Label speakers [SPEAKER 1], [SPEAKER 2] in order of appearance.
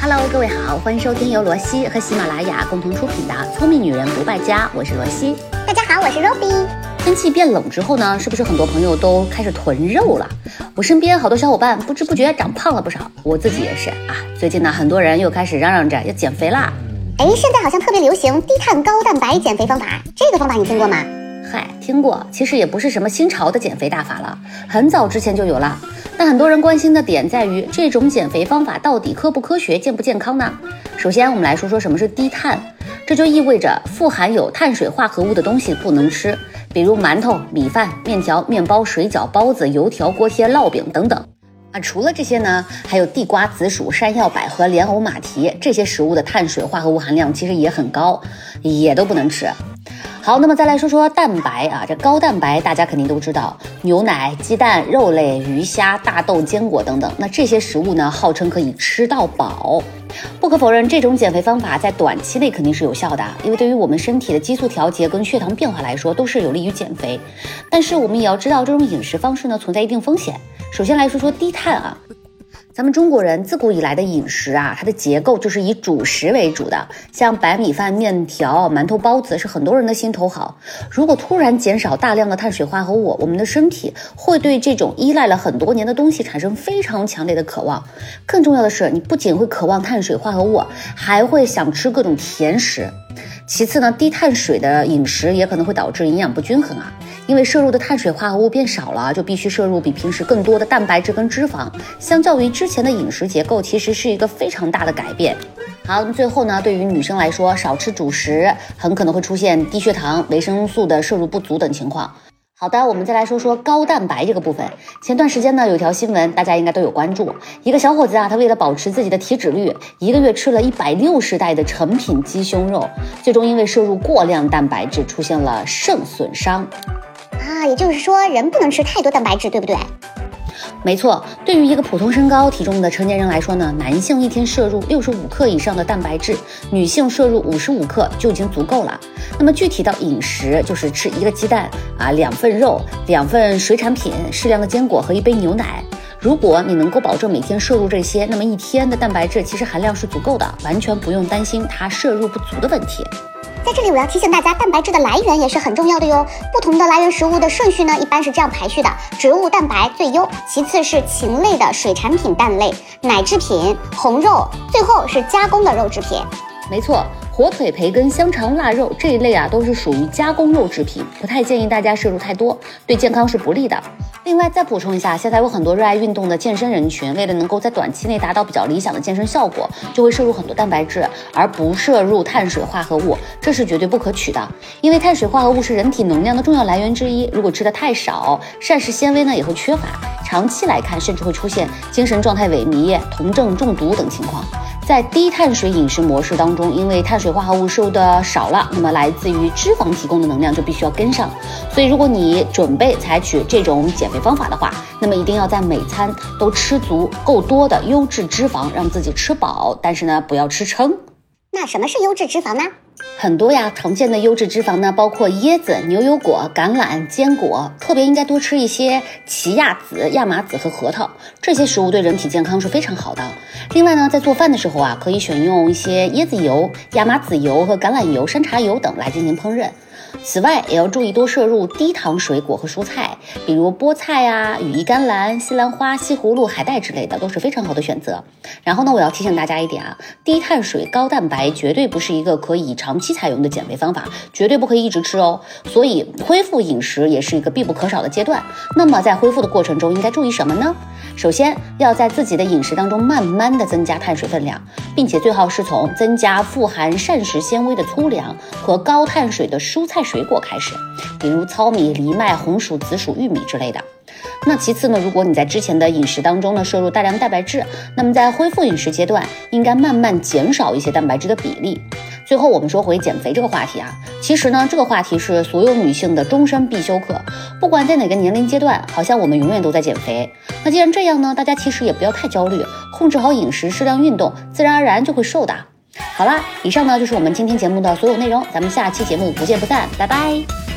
[SPEAKER 1] Hello，各位好，欢迎收听由罗西和喜马拉雅共同出品的《聪明女人不败家》，我是罗西。
[SPEAKER 2] 大家好，我是 Robbie。
[SPEAKER 1] 天气变冷之后呢，是不是很多朋友都开始囤肉了？我身边好多小伙伴不知不觉长胖了不少，我自己也是啊。最近呢，很多人又开始嚷嚷着要减肥啦。
[SPEAKER 2] 哎，现在好像特别流行低碳高蛋白减肥方法，这个方法你听过吗？
[SPEAKER 1] 嗨，听过，其实也不是什么新潮的减肥大法了，很早之前就有了。但很多人关心的点在于，这种减肥方法到底科不科学、健不健康呢？首先，我们来说说什么是低碳，这就意味着富含有碳水化合物的东西不能吃，比如馒头、米饭、面条、面包、水饺、包子、油条、锅贴、烙饼等等。啊，除了这些呢，还有地瓜、紫薯、山药、百合、莲藕、马蹄这些食物的碳水化合物含量其实也很高，也都不能吃。好，那么再来说说蛋白啊，这高蛋白大家肯定都知道，牛奶、鸡蛋、肉类、鱼虾、大豆、坚果等等。那这些食物呢，号称可以吃到饱。不可否认，这种减肥方法在短期内肯定是有效的，因为对于我们身体的激素调节跟血糖变化来说，都是有利于减肥。但是我们也要知道，这种饮食方式呢，存在一定风险。首先来说说低碳啊。咱们中国人自古以来的饮食啊，它的结构就是以主食为主的，像白米饭、面条、馒头、包子是很多人的心头好。如果突然减少大量的碳水化合物，我们的身体会对这种依赖了很多年的东西产生非常强烈的渴望。更重要的是，你不仅会渴望碳水化合物，还会想吃各种甜食。其次呢，低碳水的饮食也可能会导致营养不均衡啊。因为摄入的碳水化合物变少了，就必须摄入比平时更多的蛋白质跟脂肪。相较于之前的饮食结构，其实是一个非常大的改变。好，那么最后呢，对于女生来说，少吃主食很可能会出现低血糖、维生素的摄入不足等情况。好的，我们再来说说高蛋白这个部分。前段时间呢，有条新闻，大家应该都有关注。一个小伙子啊，他为了保持自己的体脂率，一个月吃了一百六十袋的成品鸡胸肉，最终因为摄入过量蛋白质，出现了肾损伤。
[SPEAKER 2] 啊，也就是说，人不能吃太多蛋白质，对不对？
[SPEAKER 1] 没错，对于一个普通身高体重的成年人来说呢，男性一天摄入六十五克以上的蛋白质，女性摄入五十五克就已经足够了。那么具体到饮食，就是吃一个鸡蛋啊，两份肉，两份水产品，适量的坚果和一杯牛奶。如果你能够保证每天摄入这些，那么一天的蛋白质其实含量是足够的，完全不用担心它摄入不足的问题。
[SPEAKER 2] 在这里，我要提醒大家，蛋白质的来源也是很重要的哟。不同的来源食物的顺序呢，一般是这样排序的：植物蛋白最优，其次是禽类的水产品蛋类、奶制品、红肉，最后是加工的肉制品。
[SPEAKER 1] 没错。火腿、培根、香肠、腊肉这一类啊，都是属于加工肉制品，不太建议大家摄入太多，对健康是不利的。另外再补充一下，现在有很多热爱运动的健身人群，为了能够在短期内达到比较理想的健身效果，就会摄入很多蛋白质，而不摄入碳水化合物，这是绝对不可取的。因为碳水化合物是人体能量的重要来源之一，如果吃的太少，膳食纤维呢也会缺乏，长期来看甚至会出现精神状态萎靡、酮症中毒等情况。在低碳水饮食模式当中，因为碳水水化合物摄入的少了，那么来自于脂肪提供的能量就必须要跟上。所以，如果你准备采取这种减肥方法的话，那么一定要在每餐都吃足够多的优质脂肪，让自己吃饱，但是呢，不要吃撑。
[SPEAKER 2] 那什么是优质脂肪呢？
[SPEAKER 1] 很多呀，常见的优质脂肪呢，包括椰子、牛油果、橄榄、坚果，特别应该多吃一些奇亚籽、亚麻籽和核桃，这些食物对人体健康是非常好的。另外呢，在做饭的时候啊，可以选用一些椰子油、亚麻籽油和橄榄油、山茶油等来进行烹饪。此外，也要注意多摄入低糖水果和蔬菜，比如菠菜啊、羽衣甘蓝、西兰花、西葫芦、海带之类的，都是非常好的选择。然后呢，我要提醒大家一点啊，低碳水高蛋白绝对不是一个可以长期采用的减肥方法，绝对不可以一直吃哦。所以，恢复饮食也是一个必不可少的阶段。那么，在恢复的过程中，应该注意什么呢？首先，要在自己的饮食当中慢慢的增加碳水分量，并且最好是从增加富含膳食纤维的粗粮和高碳水的蔬菜水果开始，比如糙米、藜麦、红薯、紫薯、玉米之类的。那其次呢，如果你在之前的饮食当中呢摄入大量蛋白质，那么在恢复饮食阶段，应该慢慢减少一些蛋白质的比例。最后，我们说回减肥这个话题啊，其实呢，这个话题是所有女性的终身必修课，不管在哪个年龄阶段，好像我们永远都在减肥。那既然这样呢，大家其实也不要太焦虑，控制好饮食，适量运动，自然而然就会瘦的。好啦，以上呢就是我们今天节目的所有内容，咱们下期节目不见不散，拜拜。